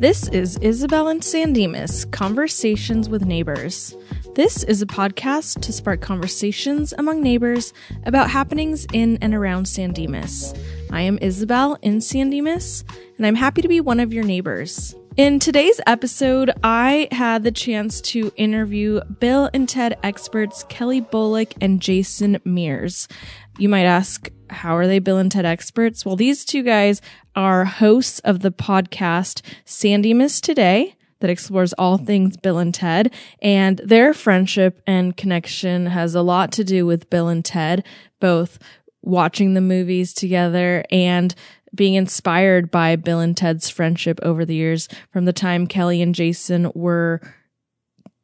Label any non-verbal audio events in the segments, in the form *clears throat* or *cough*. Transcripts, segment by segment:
This is Isabel and San Dimas Conversations with Neighbors. This is a podcast to spark conversations among neighbors about happenings in and around San Dimas. I am Isabel in San Dimas, and I'm happy to be one of your neighbors. In today's episode, I had the chance to interview Bill and Ted experts Kelly Bullock and Jason Mears. You might ask, how are they Bill and Ted experts? Well, these two guys are hosts of the podcast San Dimas Today that explores all things Bill and Ted. And their friendship and connection has a lot to do with Bill and Ted, both watching the movies together and being inspired by Bill and Ted's friendship over the years from the time Kelly and Jason were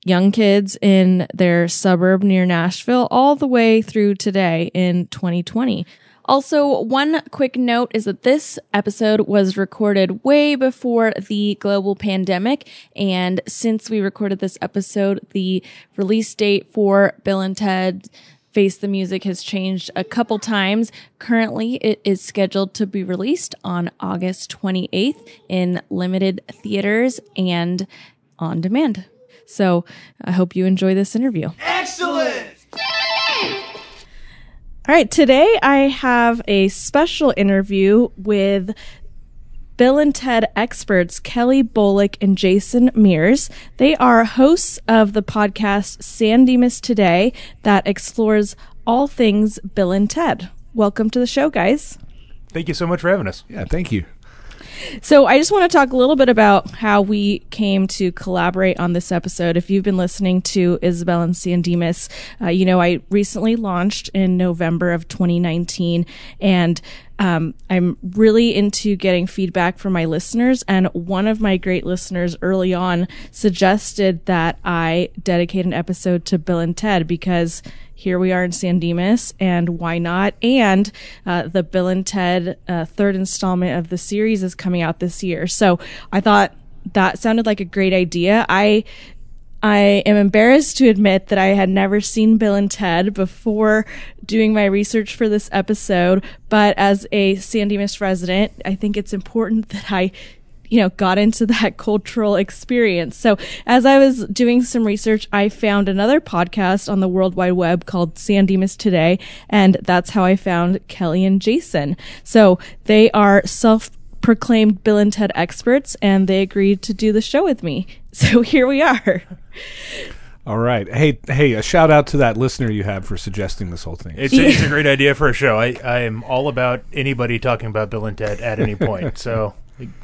young kids in their suburb near Nashville all the way through today in 2020. Also, one quick note is that this episode was recorded way before the global pandemic. And since we recorded this episode, the release date for Bill and Ted Face the Music has changed a couple times. Currently, it is scheduled to be released on August 28th in limited theaters and on demand. So I hope you enjoy this interview. Excellent! All right, today I have a special interview with Bill and Ted experts Kelly Bullock and Jason Mears. They are hosts of the podcast San Dimas Today that explores all things Bill and Ted. Welcome to the show, guys. Thank you so much for having us. Yeah, thank you. So I just want to talk a little bit about how we came to collaborate on this episode. If you've been listening to Isabel and San Dimas, uh, you know I recently launched in November of 2019, and um, I'm really into getting feedback from my listeners. And one of my great listeners early on suggested that I dedicate an episode to Bill and Ted because here we are in San Dimas, and why not? And uh, the Bill and Ted uh, third installment of the series is coming out this year. So I thought that sounded like a great idea. I I am embarrassed to admit that I had never seen Bill and Ted before doing my research for this episode, but as a San Dimas resident, I think it's important *laughs* that I you know, got into *laughs* that cultural experience. So as I was doing some research, I found another podcast on the World Wide Web called San Dimas Today. And that's how I found Kelly and Jason. So they are self proclaimed Bill and Ted experts and they agreed to do the show with me. *laughs* So here we are. All right. Hey, hey, a shout out to that listener you have for suggesting this whole thing. It's, a, it's a great idea for a show. I, I am all about anybody talking about Bill and Ted at any point. So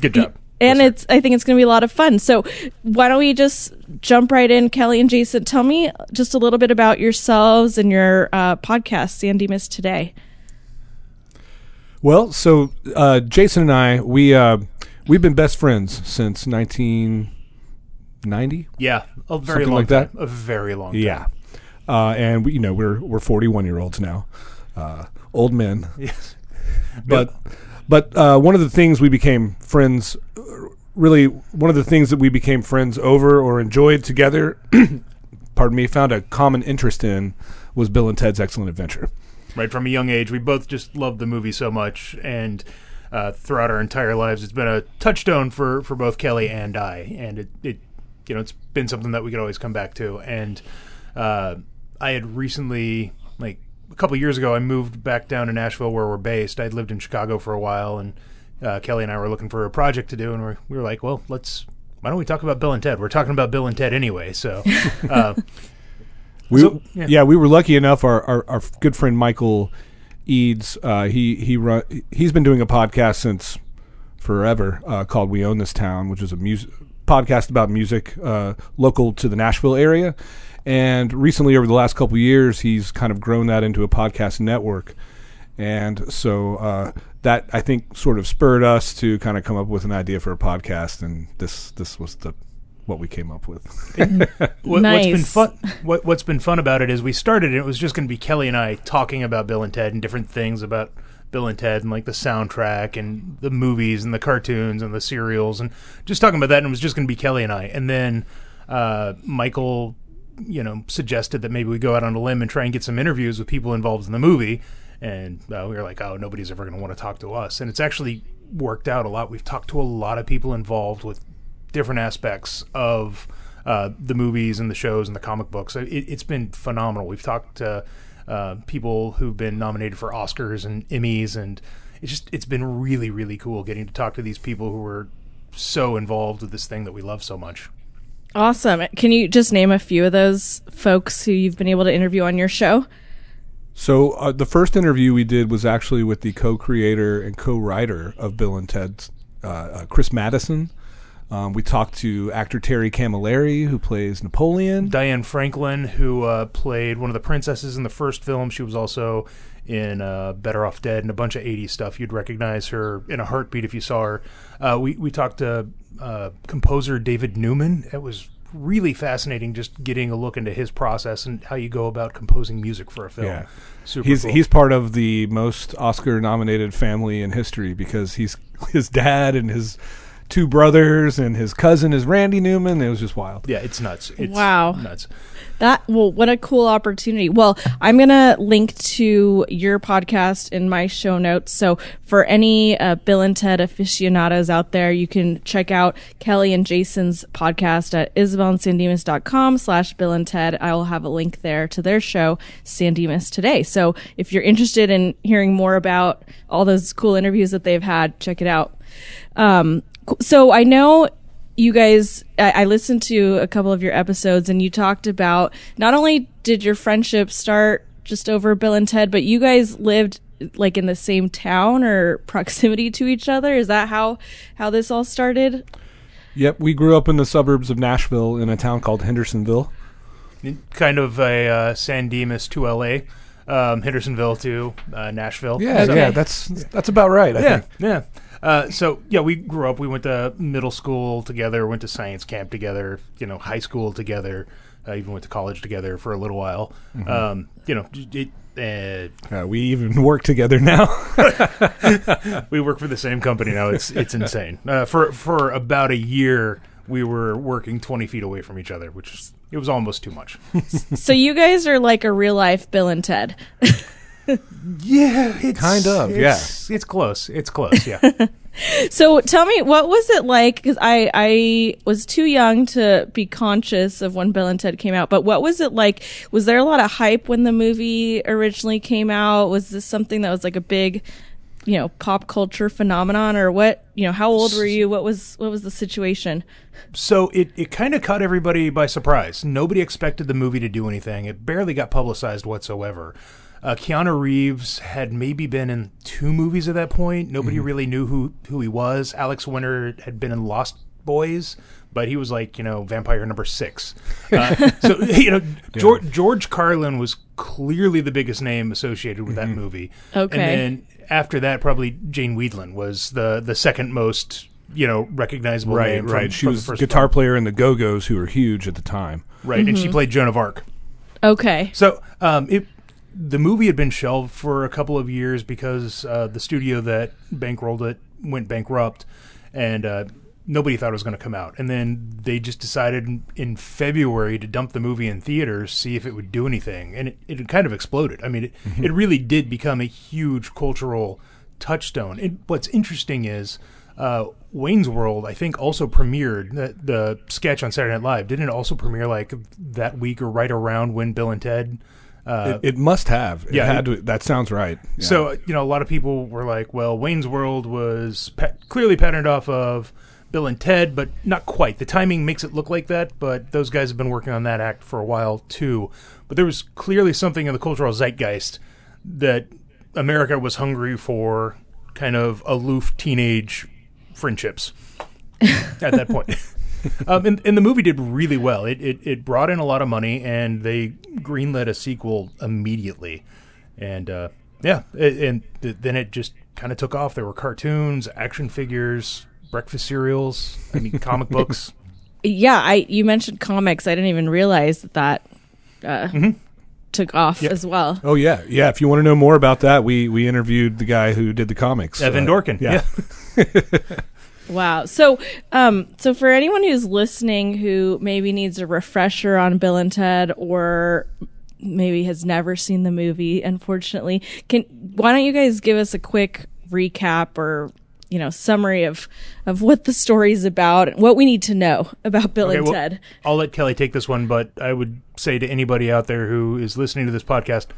good job and it's I think it's going to be a lot of fun. So why don't we just jump right in, Kelly and Jason? Tell me just a little bit about yourselves and your uh, podcast, San Dimas Today. Well, so uh, Jason and I we uh, we've been best friends since 1990. Yeah, a very Something long like time. that? A very long time. Yeah, uh, and we, you know we're we're 41 year olds now, uh, old men. Yes. but but uh, one of the things we became friends really one of the things that we became friends over or enjoyed together *clears throat* pardon me found a common interest in was bill and ted's excellent adventure Right from a young age, we both just loved the movie so much, and uh, throughout our entire lives, it's been a touchstone for, for both Kelly and I. And it, it, you know, it's been something that we could always come back to. And uh, I had recently, a couple years ago, I moved back down to Nashville, where we're based. I'd lived in Chicago for a while, and uh, Kelly and I were looking for a project to do, and we're, we were like, well, let's. Why don't we talk about Bill and Ted? We're talking about Bill and Ted anyway, so *laughs* uh, we, So, yeah. yeah. we were lucky enough our, our, our good friend michael eads uh, he he run, he's been doing a podcast since forever uh, called we own this town which is a music podcast about music uh, local to the nashville area and recently over the last couple of years he's kind of grown that into a podcast network and so uh, that I think sort of spurred us to kind of come up with an idea for a podcast, and this this was the what we came up with. *laughs* What, What's been fun? What, what's been fun about it is we started. it, It was just going to be Kelly and I talking about Bill and Ted and different things about Bill and Ted and like the soundtrack and the movies and the cartoons and the serials and just talking about that. And it was just going to be Kelly and I. And then uh, Michael, you know, suggested that maybe we go out on a limb and try and get some interviews with people involved in the movie. And uh, we were like, oh, nobody's ever going to want to talk to us. And it's actually worked out a lot. We've talked to a lot of people involved with different aspects of uh, the movies and the shows and the comic books. It, it's been phenomenal. We've talked to uh, people who've been nominated for Oscars and Emmys, and it's just it's been really really cool getting to talk to these people who are so involved with this thing that we love so much. Awesome. Can you just name a few of those folks who you've been able to interview on your show? So uh, the first interview we did was actually with the co-creator and co-writer of Bill and Ted, uh, uh, Chris Matheson. Um, we talked to actor Terry Camilleri, who plays Napoleon. Diane Franklin, who uh, played one of the princesses in the first film. She was also in uh, Better Off Dead and a bunch of 80s stuff. You'd recognize her in a heartbeat if you saw her. Uh, we, we talked to uh, composer David Newman. It was really fascinating just getting a look into his process and how you go about composing music for a film. Yeah. Super he's cool. he's part of the most Oscar nominated family in history because he's *laughs* his dad and his two brothers and his cousin is Randy Newman. It was just wild. yeah, it's nuts. It's Wow. nuts. That well, what a cool opportunity. Well, I'm gonna link to your podcast in my show notes. So for any uh, Bill and Ted aficionados out there, you can check out Kelly and Jason's podcast at isabelandsandimas.com slash Bill and Ted. I will have a link there to their show, San Dimas Today. So if you're interested in hearing more about all those cool interviews that they've had, check it out. Um, co- so I know you guys I, I listened to a couple of your episodes and you talked about not only did your friendship start just over bill and ted but you guys lived like in the same town or *laughs* proximity to each other. Is that how how this all started? Yep, we grew up in the suburbs of Nashville in a town called Hendersonville. Kind of a uh, San Dimas to LA, um, Hendersonville to uh, Nashville. Yeah, So- yeah, that's that's about right. I yeah, think. yeah. Uh, so yeah, we grew up. We went to middle school together. Went to science camp together. You know, high school together. Uh, even went to college together for a little while. Um, you know, it, uh, Uh, we even *laughs* work together now. *laughs* we work for the same company now. It's it's insane. Uh, for for about a year, we were working twenty feet away from each other, which is, it was almost too much. *laughs* so you guys are like a real life bill and ted *laughs* yeah, it's, Kind of, It's, it's close. It's close. Yeah. *laughs* So tell me, what was it like? Because I I was too young to be conscious of when Bill and Ted came out. But what was it like? Was there a lot of hype when the movie originally came out? Was this something that was like a big, you know, pop culture phenomenon, or what? You know, how old were you? What was what was the situation? So it, it kind of caught everybody by surprise. Nobody expected the movie to do anything. It barely got publicized whatsoever. Uh, Keanu Reeves had maybe been in two movies at that point. Nobody really knew who, who he was. Alex Winter had been in Lost Boys, but he was like, you know, vampire number six. Uh, *laughs* so, you know, George, George Carlin was clearly the biggest name associated with that movie. Okay. And then after that, probably Jane Wiedlin was the, the second most, you know, recognizable right, name. from- right. She from the was first guitar film. player in the Go Go's, who were huge at the time. Right, and she played Joan of Arc. Okay, So um, it the movie had been shelved for a couple of years because uh, the studio that bankrolled it went bankrupt, and uh, nobody thought it was going to come out. And then they just decided in, in February to dump the movie in theaters, see if it would do anything, and it, it kind of exploded. I mean, it, it really did become a huge cultural touchstone. It, what's interesting is. Uh, Wayne's World, I think, also premiered the, the sketch on Saturday Night Live. Didn't it also premiere like that week or right around when Bill and Ted uh, It, it must have. It yeah, had to, that sounds right. Yeah. so you know, a lot of people were like, "Well, Wayne's World was pa- clearly patterned off of Bill and Ted, but not quite. The timing makes it look like that, but those guys have been working on that act for a while too. But there was clearly something in the cultural zeitgeist that America was hungry for, kind of aloof teenage friendships *laughs* at that point. Um, and, and the movie did really well. It, it it brought in a lot of money, and they greenlit a sequel immediately. And uh, yeah, it, and th- then it just kind of took off. There were cartoons, action figures, breakfast cereals. I mean, comic *laughs* books. yeah. I you mentioned comics. I didn't even realize that that uh, took off as well. Oh yeah, yeah. If you want to know more about that, we we interviewed the guy who did the comics, Evan uh, Dorkin. Yeah, *laughs* Wow. So, um, so for anyone who's listening who maybe needs a refresher on Bill and Ted or maybe has never seen the movie, unfortunately, can why don't you guys give us a quick recap or you know summary of of what the story is about and what we need to know about Bill Okay, and well, Ted. I'll let Kelly take this one, but I would say to anybody out there who is listening to this podcast,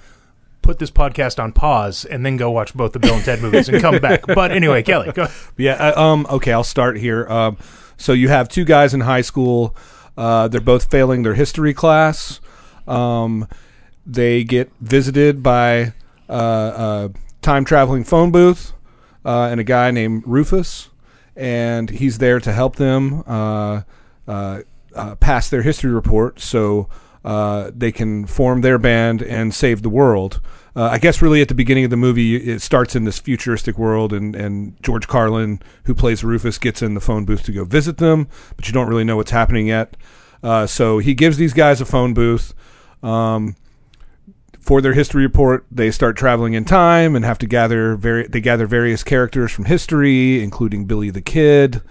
put this podcast on pause and then go watch both the Bill and Ted movies and come back. But anyway, Kelly, go. Yeah. Uh, um. Okay. I'll start here. Um. So you have two guys in high school. Uh, they're both failing their history class. Um, they get visited by uh, a time traveling phone booth uh, and a guy named Rufus, and he's there to help them uh, uh, uh, pass their history report so they can form their band and save the world. Uh, I guess really at the beginning of the movie, it starts in this futuristic world, and, and George Carlin, who plays Rufus, gets in the phone booth to go visit them, but you don't really know what's happening yet. Uh, so he gives these guys a phone booth. Um, for their history report, they start traveling in time and have to gather vari- they gather various characters from history, including Billy the Kid,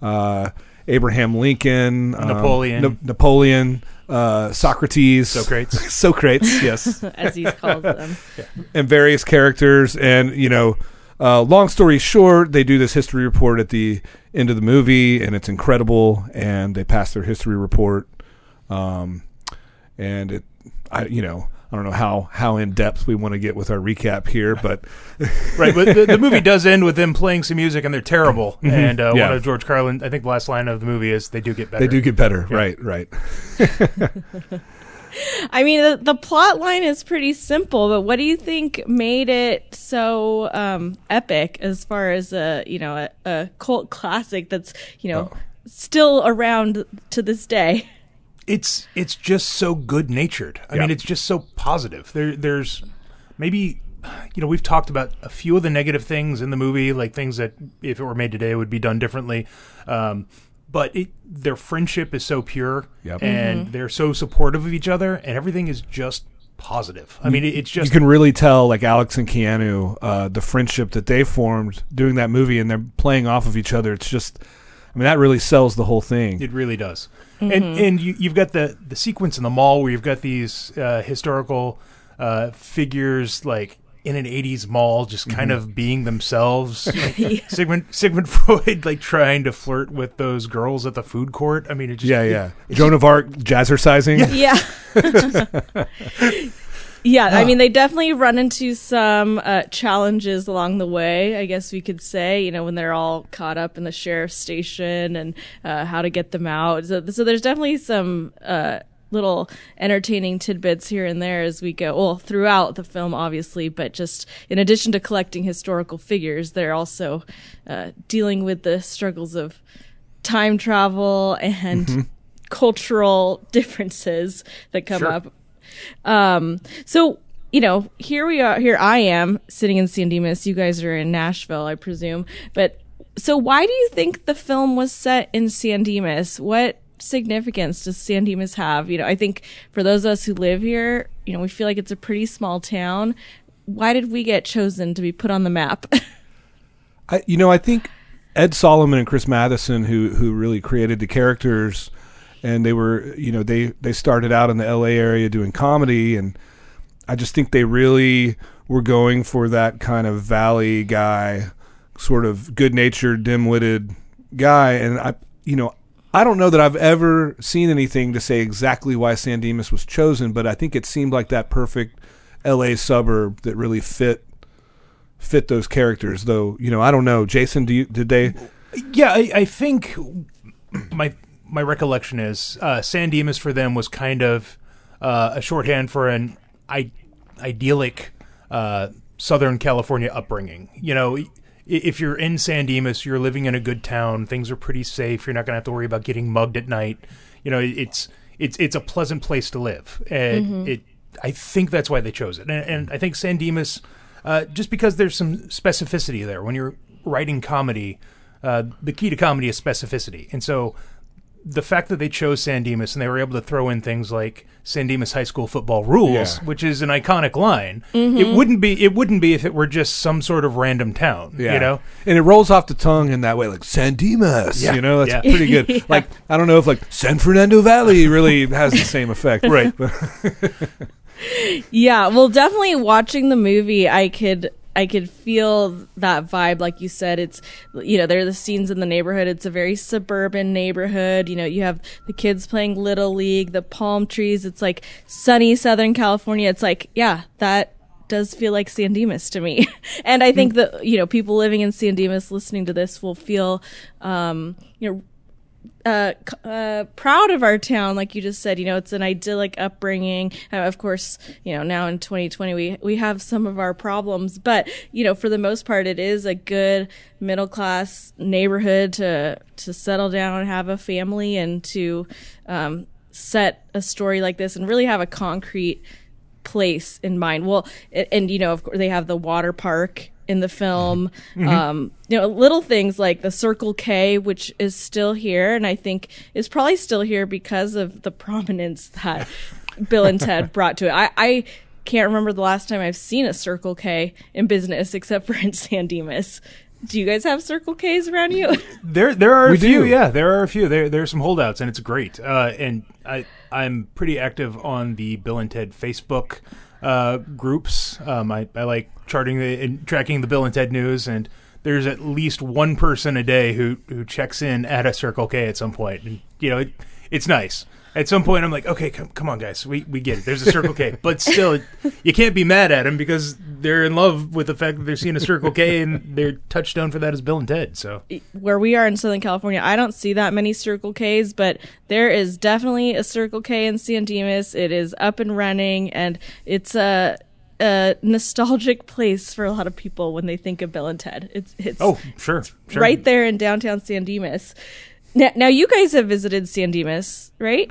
uh, Abraham Lincoln, um, Napoleon. Na- Napoleon, uh, Socrates, Socrates. *laughs* Socrates, yes, *laughs* as he's called them. *laughs* and various characters. And you know, uh, long story short, they do this history report at the end of the movie, and it's incredible. And they pass their history report, um, and it, I, you know. I don't know how, how in depth we want to get with our recap here, but *laughs* Right, but the, the movie does end with them playing some music, and they're terrible. And uh, Mm-hmm. Yeah. one of George Carlin, I think the last line of the movie is, "They do get better." they do get better. Right, right. *laughs* I mean, the, the plot line is pretty simple, but what do you think made it so um, epic as far as a you know a, a cult classic that's you know Oh. still around to this day? It's it's just so good natured. I Yeah. mean, it's just so positive. There, there's maybe you know we've talked about a few of the negative things in the movie, like things that if it were made today would be done differently. Um, but it, their friendship is so pure, Yep. and they're so supportive of each other, and everything is just positive. I mean, it's just You can really tell, like Alex and Keanu, uh, the friendship that they formed doing that movie, and they're playing off of each other. It's just, I mean, that really sells the whole thing. It really does. And and you, you've got the the sequence in the mall where you've got these uh, historical uh, figures like in an 80s mall just kind of being themselves *laughs* like *laughs* Sigmund Sigmund *laughs* Freud like trying to flirt with those girls at the food court I mean it just yeah, yeah. Joan of Arc jazzercising. Yeah. yeah, I mean, they definitely run into some uh, challenges along the way, I guess we could say, you know, when they're all caught up in the sheriff's station and uh, how to get them out. So, so there's definitely some uh, little entertaining tidbits here and there as we go, well, throughout the film, obviously, but just in addition to collecting historical figures, they're also uh, dealing with the struggles of time travel and cultural *laughs* differences that come Sure. up. Um, so you know, here we are. Here I am sitting in San Dimas. You guys are in Nashville, I presume. But so, why do you think the film was set in San Dimas? What significance does San Dimas have? You know, I think for those of us who live here, you know, we feel like it's a pretty small town. Why did we get chosen to be put on the map? *laughs* I, you know, I think Ed Solomon and Chris Matheson, who who really created the characters, and they were, you know, they they started out in the L.A. area doing comedy, and I just think they really were going for that kind of valley guy, sort of good-natured, dim-witted guy, and I, you know. I don't know that I've ever seen anything to say exactly why San Dimas was chosen, but I think it seemed like that perfect LA suburb that really fit fit those characters though you know i don't know jason do you did they Yeah, I, I think my my recollection is uh, San Dimas for them was kind of uh, a shorthand for an I- idyllic uh, Southern California upbringing. You know, if you're in San Dimas, you're living in a good town. Things are pretty safe. You're not going to have to worry about getting mugged at night. You know, it's it's it's a pleasant place to live. And it I think that's why they chose it. And, and I think San Dimas, uh, just because there's some specificity there when you're writing comedy uh, the key to comedy is specificity. And so the fact that they chose San Dimas and they were able to throw in things like San Dimas High School football rules, Yeah. which is an iconic line, it mm-hmm. wouldn't be it wouldn't be if it were just some sort of random town. yeah. You know? and it rolls off the tongue in that way like san dimas Yeah, you know that's yeah. pretty good *laughs* like i don't know if like san fernando valley really has the same effect Right. *laughs* Yeah, well, definitely watching the movie, I could I could feel that vibe, like you said. It's you know there are the scenes in the neighborhood. It's a very suburban neighborhood. You know you have the kids playing little league, the palm trees. It's like sunny Southern California. It's like yeah, that does feel like San Dimas to me. *laughs* and I think that you know people living in San Dimas listening to this will feel um, you know uh, uh, proud of our town, like you just said. You know, it's an idyllic upbringing. Uh, of course, you know now in 2020 we we have some of our problems, but you know for the most part it is a good middle class neighborhood to to settle down and have a family and to um, set a story like this and really have a concrete place in mind. Well, a- and you know, of course, they have the water park in the film. Um, you know, little things like the Circle K, which is still here, and I think is probably still here because of the prominence that *laughs* Bill and Ted brought to it. I, I can't remember the last time I've seen a Circle K in business except for in San Dimas. Do you guys have Circle Ks around you? *laughs* There, there are We a few. do. Yeah, there are a few. There, there are some holdouts, and it's great. Uh, and I, I'm pretty active on the Bill and Ted Facebook uh, groups. Um, I, I like charting the and tracking the Bill and Ted news, and there's at least one person a day who who checks in at a Circle K at some point, and you know, it, it's nice. At some point, I'm like, okay, come, come on, guys, we, we get it. There's a Circle K, but still, you can't be mad at them because they're in love with the fact that they're seeing a Circle K, and their touchstone for that is Bill and Ted. So where we are in Southern California, I don't see that many Circle Ks, but there is definitely a Circle K in San Dimas. It is up and running, and it's a, a nostalgic place for a lot of people when they think of Bill and Ted. It's it's Oh, sure, sure. right there in downtown San Dimas. Now, now you guys have visited San Dimas, right?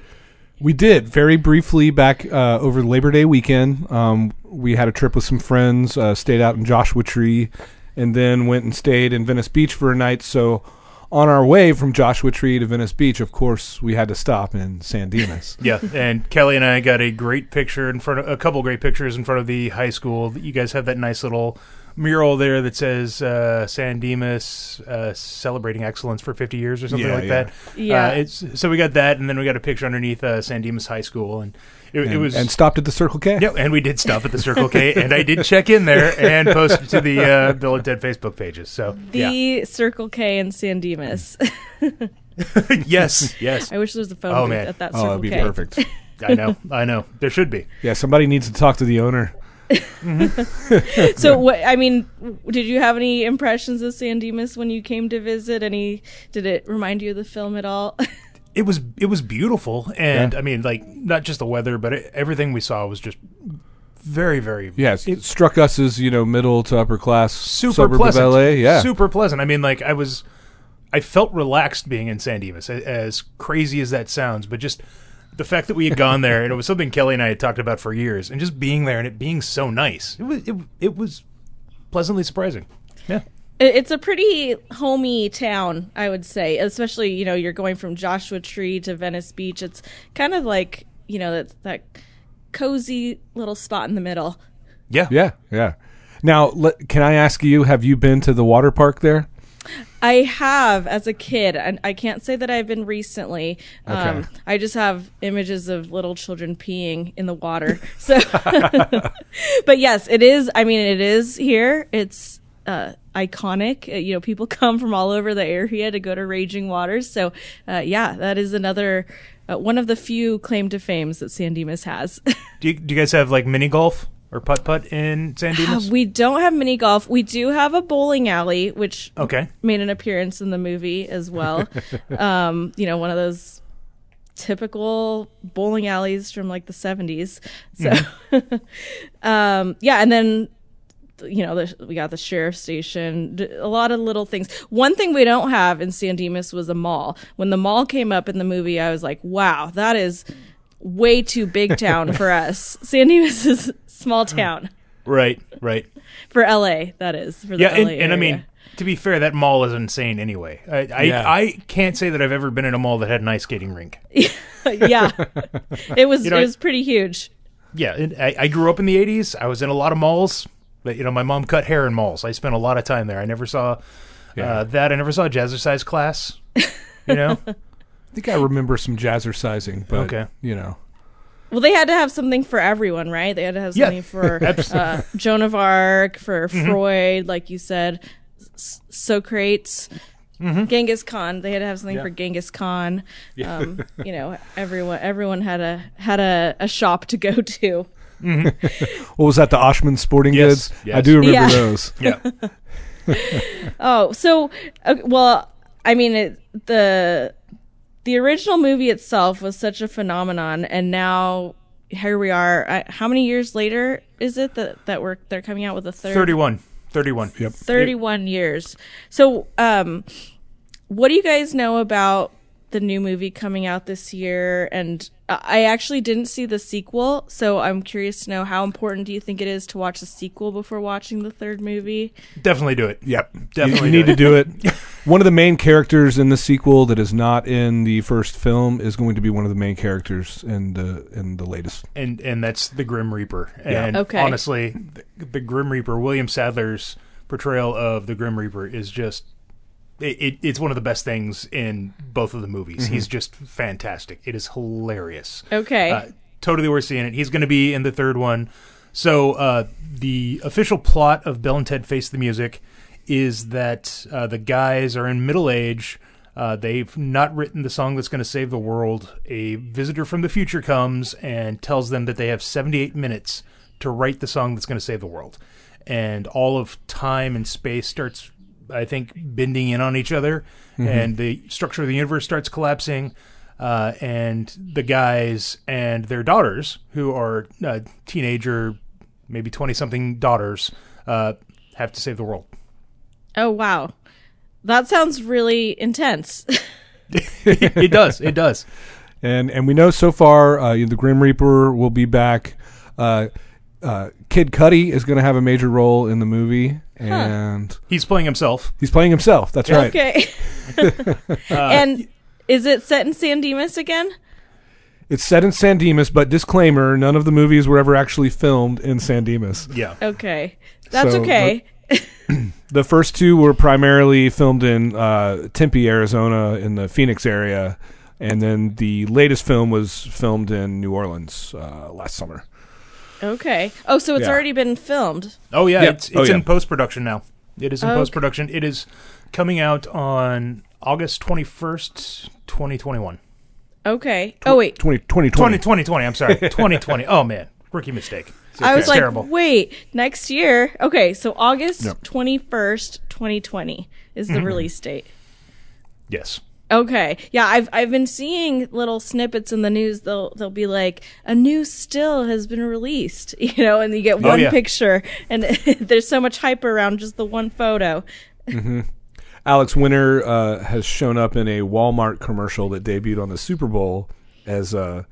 We did very briefly back uh, over Labor Day weekend. Um, we had a trip with some friends, uh, stayed out in Joshua Tree, and then went and stayed in Venice Beach for a night. So, on our way from Joshua Tree to Venice Beach, of course, we had to stop in San Dimas. *laughs* Yeah, and Kelly and I got a great picture in front of a couple great pictures in front of the high school. You guys have that nice little mural there that says uh, San Dimas uh, celebrating excellence for 50 years or something Yeah, like yeah. that. Yeah. Uh, it's so we got that, and then we got a picture underneath uh, San Dimas High School, and it, and, it was and stopped at the Circle K. Yeah, and we did stop at the Circle K, *laughs* and I did check in there and post it to the uh, Bill and Ted Facebook pages. So The yeah, Circle K in San Dimas. *laughs* yes, yes, I wish there was a phone Oh, booth man. at that Oh, Circle that'd be K. perfect. *laughs* I know, I know. There should be. yeah, somebody needs to talk to the owner. *laughs* So, what, I mean, did you have any impressions of San Dimas when you came to visit? Any? Did it remind you of the film at all? *laughs* it was it was beautiful and Yeah. i mean like not just the weather but it, everything we saw was just very very Yes, it struck us as you know middle to upper class super suburb pleasant of LA. Yeah, super pleasant i mean like i was i felt relaxed being in san dimas as crazy as that sounds but just the fact that we had gone there and it was something kelly and i had talked about for years and just being there and it being so nice it was it, it was pleasantly surprising yeah it's a pretty homey town, I would say. Especially, you know, you're going from Joshua Tree to Venice Beach. It's kind of like, you know, that that cozy little spot in the middle. yeah yeah, yeah. Now, let, can I ask you? Have you been to the water park there? I have as a kid, and I can't say that I've been recently. Um, I just have images of little children peeing in the water. *laughs* So, *laughs* but yes, it is. I mean, it is here. It's uh, iconic. Uh, you know, people *laughs* come from all over the area to go to Raging Waters. So, uh, yeah, that is another uh, one of the few claim to fames that San Dimas has. do you, do you guys have like mini golf or putt putt in san dimas we don't have mini golf. We do have a bowling alley, which okay made an appearance in the movie as well. *laughs* um, you know, one of those typical bowling alleys from like the 70s. So, *laughs* um, yeah, and then you know, the, we got the sheriff station, a lot of little things. One thing we don't have in San Dimas was a mall. When the mall came up in the movie, I was like, wow, that is way too big town for *laughs* us. San Dimas is small town *laughs* right right for LA, that is. For the Yeah, and, LA and I mean, to be fair, that mall is insane anyway. I I, Yeah. I can't say that I've ever been in a mall that had an ice skating rink. *laughs* yeah, it was You know, it was pretty huge. Yeah, and I, I grew up in the '80s. I was in a lot of malls, but you know, my mom cut hair in malls. I spent a lot of time there. I never saw Yeah. uh, that. I never saw a jazzercise class. You know, *laughs* I think I remember some jazzercising, but Okay. you know, Well, they had to have something for everyone, right? They had to have Yeah. something for *laughs* uh, Joan of Arc, for Freud, like you said, S- Socrates, Genghis Khan. They had to have something Yeah. for Genghis Khan. Um, *laughs* you know, everyone everyone had a had a, a shop to go to. *laughs* What was that? The Oshman Sporting Yes, Goods. yes. I do remember Yeah. those. Yeah. Oh, so uh, well, I mean, it, the the original movie itself was such a phenomenon, and now here we are. I, how many years later is it that that we're they're coming out with a third? 31. 31. Yep. 31 years. So, um, what do you guys know about the new movie coming out this year? And I I actually didn't see the sequel, so I'm curious to know how important do you think it is to watch the sequel before watching the third movie? Definitely do it. Yep. Definitely You, you need do to do it. *laughs* one of the main characters in the sequel that is not in the first film is going to be one of the main characters in the in the latest. and and that's the Grim Reaper. Yeah. And Okay. honestly, the, the Grim Reaper, William Sadler's portrayal of the Grim Reaper is just it, it, it's one of the best things in both of the movies. He's just fantastic. It is hilarious. Okay. Uh, totally worth seeing it. He's going to be in the third one. So uh, the official plot of Bill and Ted Face the Music is that uh, the guys are in middle age. Uh, they've not written the song that's going to save the world. A visitor from the future comes and tells them that they have 78 minutes to write the song that's going to save the world. And all of time and space starts, I think, bending in on each other, and the structure of the universe starts collapsing uh, and the guys and their daughters, who are uh, teenager, maybe twenty something daughters, uh, have to save the world. oh, wow. That sounds really intense. *laughs* it does. It does. And and we know so far uh, the Grim Reaper will be back. Uh, uh, Kid Cudi is going to have a major role in the movie, and He's playing himself. he's playing himself. That's right. Okay. *laughs* and is it set in San Dimas again? It's set in San Dimas, but disclaimer: none of the movies were ever actually filmed in San Dimas. Yeah. Okay. That's So, okay. The *clears throat* first two were primarily filmed in uh, Tempe, Arizona, in the Phoenix area, and then the latest film was filmed in New Orleans uh, last summer. Okay. Oh, so it's Yeah. already been filmed. Oh yeah. Yeah. It's it's Oh, yeah. in post production now. It is in Okay. post production. It is coming out on August twenty first, twenty twenty one. Okay. Oh wait. 20, 2020. 20, 2020, I'm sorry. *laughs* 2020. Oh, man. Rookie mistake. I was It's like, terrible. wait, next year. Okay, so August Yep. twenty first, twenty twenty is the mm-hmm. release date. Yes. Okay, yeah, I've I've been seeing little snippets in the news. They'll they'll be like, a new still has been released, *laughs* you know, and you get one yeah. picture, and *laughs* there's so much hype around just the one photo. Alex Winter uh, has shown up in a Walmart commercial that debuted on the Super Bowl as uh,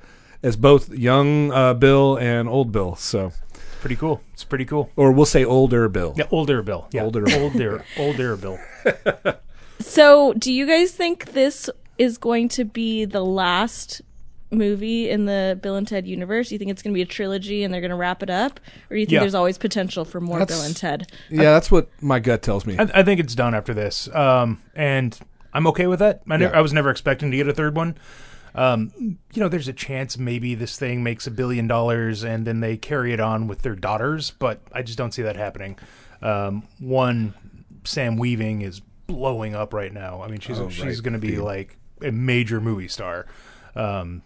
as both young uh, Bill and old Bill. So, Pretty cool. It's pretty cool. or we'll say older Bill. Yeah, older Bill. Yeah. Older. Older. older Bill. *laughs* So, do you guys think this is going to be the last movie in the Bill and Ted universe? Do you think it's going to be a trilogy and they're going to wrap it up, or do you think Yeah. there's always potential for more That's- Bill and Ted? Yeah, that's what my gut tells me. I, I think it's done after this, um, and I'm okay with that. I, never, Yeah. I was never expecting to get a third one. Um, you know, there's a chance maybe this thing makes a billion dollars and then they carry it on with their daughters, but I just don't see that happening. Um, one, Sam Weaving is blowing up right now. I mean, she's Oh, she's right. going to be The- like a major movie star. Um,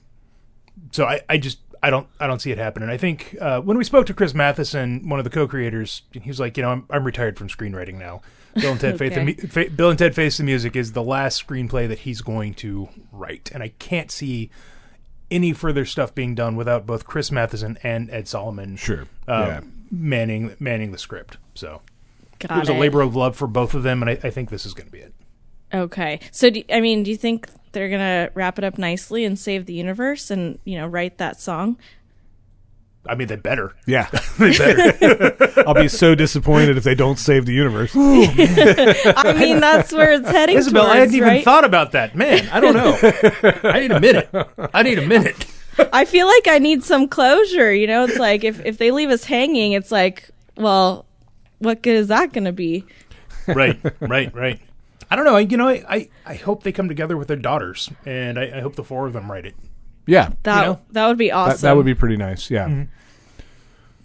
so I, I just I don't I don't see it happening. I think uh, when we spoke to Chris Matheson, one of the co-creators, he was like, you know, I'm, I'm retired from screenwriting now. Bill and Ted *laughs* Face the Okay. Mu- Fa- Bill and Ted Face the Music is the last screenplay that he's going to write, and I can't see any further stuff being done without both Chris Matheson and Ed Solomon Sure. um, yeah. manning manning the script. So Got it was a labor of love for both of them, and I, I think this is going to be it. Okay. So, do, I mean, do you think they're going to wrap it up nicely and save the universe and, you know, write that song? I mean, they better. Yeah. *laughs* They better. *laughs* I'll be so disappointed if they don't save the universe. *laughs* I mean, that's where it's heading Isabel, towards, I hadn't even right? thought about that. Man, I don't know. I need a minute. I need a minute. I feel like I need some closure, you know? It's like if, if they leave us hanging, it's like, well, what good is that going to be? Right, right, right. I don't know. I, you know, I, I, I hope they come together with their daughters, and I, I hope the four of them write it. Yeah, That You know? that would be awesome. that, that would be pretty nice. Yeah,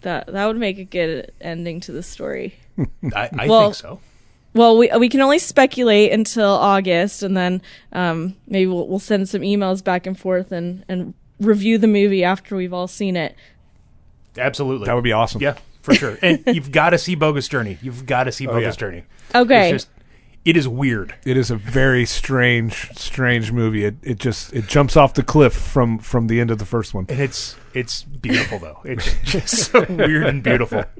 that that would make a good ending to the story. *laughs* I, I Well- think so. Well, we we can only speculate until August, and then um, maybe we'll we'll send some emails back and forth and and review the movie after we've all seen it. Absolutely. that would be awesome. Yeah, for sure. And *laughs* you've got to see Bogus Journey. You've got to see Bogus yeah. Journey. Okay. It's just, it is weird. It is a very strange, strange movie. It it just it jumps off the cliff from from the end of the first one. And it's it's beautiful though. It's *laughs* just so weird and beautiful. *laughs*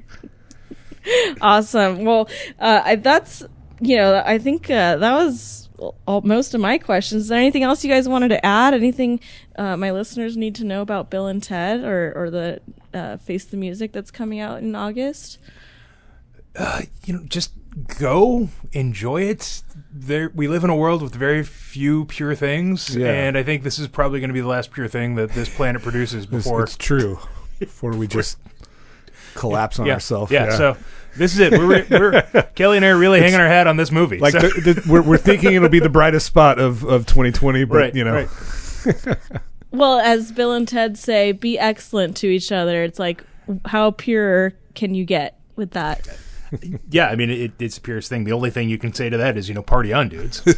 Awesome. Well, uh, I, that's you know I think uh, that was all, most of my questions. Is there anything else you guys wanted to add? Anything uh, my listeners need to know about Bill and Ted or or the uh, Face the Music that's coming out in August? You know, just go enjoy it. There, we live in a world with very few pure things, Yeah. and I think this is probably going to be the last pure thing that this planet produces It's, before. it's true. Before we just collapse on yeah, ourselves. yeah, So this is it. We're, we're *laughs* Kelly and I are really hanging our hat on this movie. like so- the, the, we're we're thinking it'll be the brightest spot of of 2020, but right, you know, right. *laughs* Well, as Bill and Ted say, be excellent to each other. It's like how pure can you get with that? Yeah, I mean, it, it's the purest thing. The only thing you can say to that is, you know, party on, dudes. *laughs*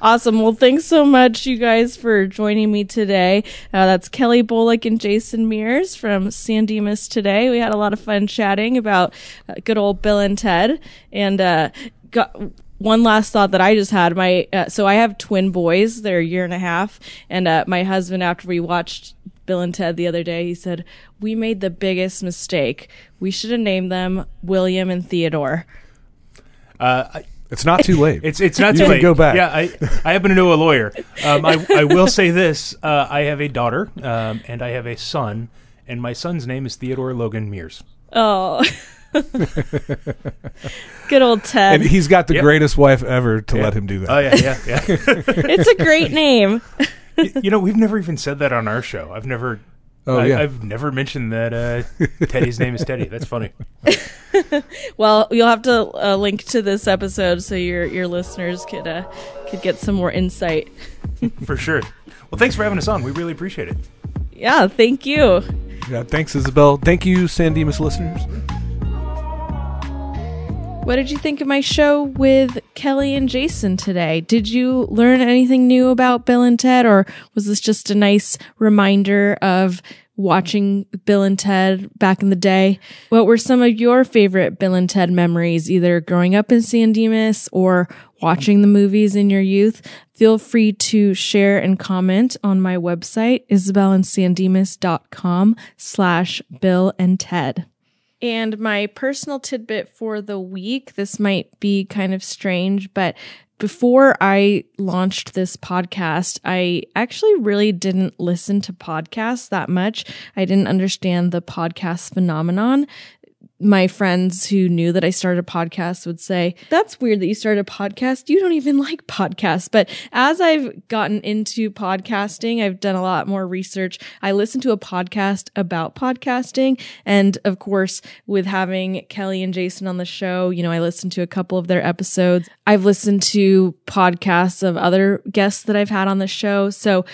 Awesome. Well, thanks so much, you guys, for joining me today. Uh, that's Kelly Bullock and Jason Mears from San Dimas today. We had a lot of fun chatting about uh, good old Bill and Ted. And uh, got one last thought that I just had. My uh, so I have twin boys. They're a year and a half, and uh, my husband, after we watched Bill and Ted the other day, he said we made the biggest mistake. We should have named them William and Theodore. Uh, I- it's not too late. It's it's not You too can late. go back. Yeah, I I happen to know a lawyer. Um, I I will *laughs* say this: uh, I have a daughter, um, and I have a son, and my son's name is Theodore Logan Mears. Oh. *laughs* Good old Ted. and he's got the Yep. greatest wife ever to let him do that. Oh yeah, yeah, yeah. *laughs* it's a great name. Y- you know, we've never even said that on our show. I've never. Oh, I, yeah. I've never mentioned that uh, Teddy's name is Teddy. That's funny. *laughs* Well, you'll have to uh, link to this episode so your your listeners could uh, could get some more insight. *laughs* For sure. Well, thanks for having us on. We really appreciate it. Yeah, thank you. Yeah, thanks, Isabel. Thank you, San Dimas listeners. What did you think of my show with Kelly and Jason today? Did you learn anything new about Bill and Ted, or was this just a nice reminder of watching Bill and Ted back in the day? What were some of your favorite Bill and Ted memories, either growing up in San Dimas or watching the movies in your youth? Feel free to share and comment on my website, isabelandsandimas.com slash Bill and Ted. And my personal tidbit for the week, this might be kind of strange, but before I launched this podcast, I actually really didn't listen to podcasts that much. I didn't understand the podcast phenomenon. My friends who knew that I started a podcast would say, That's weird that you started a podcast. You don't even like podcasts. But as I've gotten into podcasting, I've done a lot more research. I listened to a podcast about podcasting. And of course, with having Kelly and Jason on the show, you know, I listened to a couple of their episodes. I've listened to podcasts of other guests that I've had on the show. So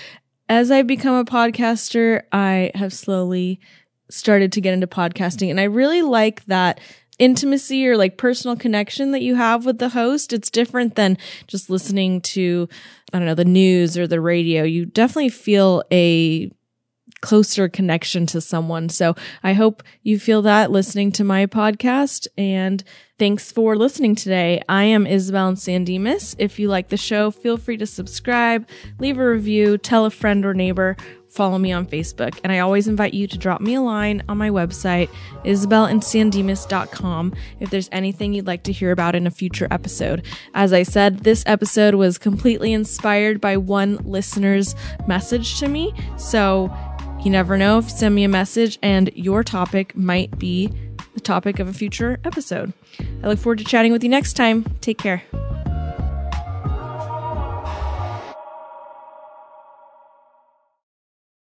as I've become a podcaster, I have slowly started to get into podcasting and I really like that intimacy or like personal connection that you have with the host. It's different than just listening to, I don't know, the news or the radio. You definitely feel a closer connection to someone. So I hope you feel that listening to my podcast. And thanks for listening today. I am Isabel and San Dimas. If you like the show, feel free to subscribe, leave a review, tell a friend or neighbor, follow me on Facebook. And I always invite you to drop me a line on my website, isabelandsandimas.com, if there's anything you'd like to hear about in a future episode. As I said, this episode was completely inspired by one listener's message to me. So you never know if you send me a message and your topic might be the topic of a future episode. I look forward to chatting with you next time. Take care.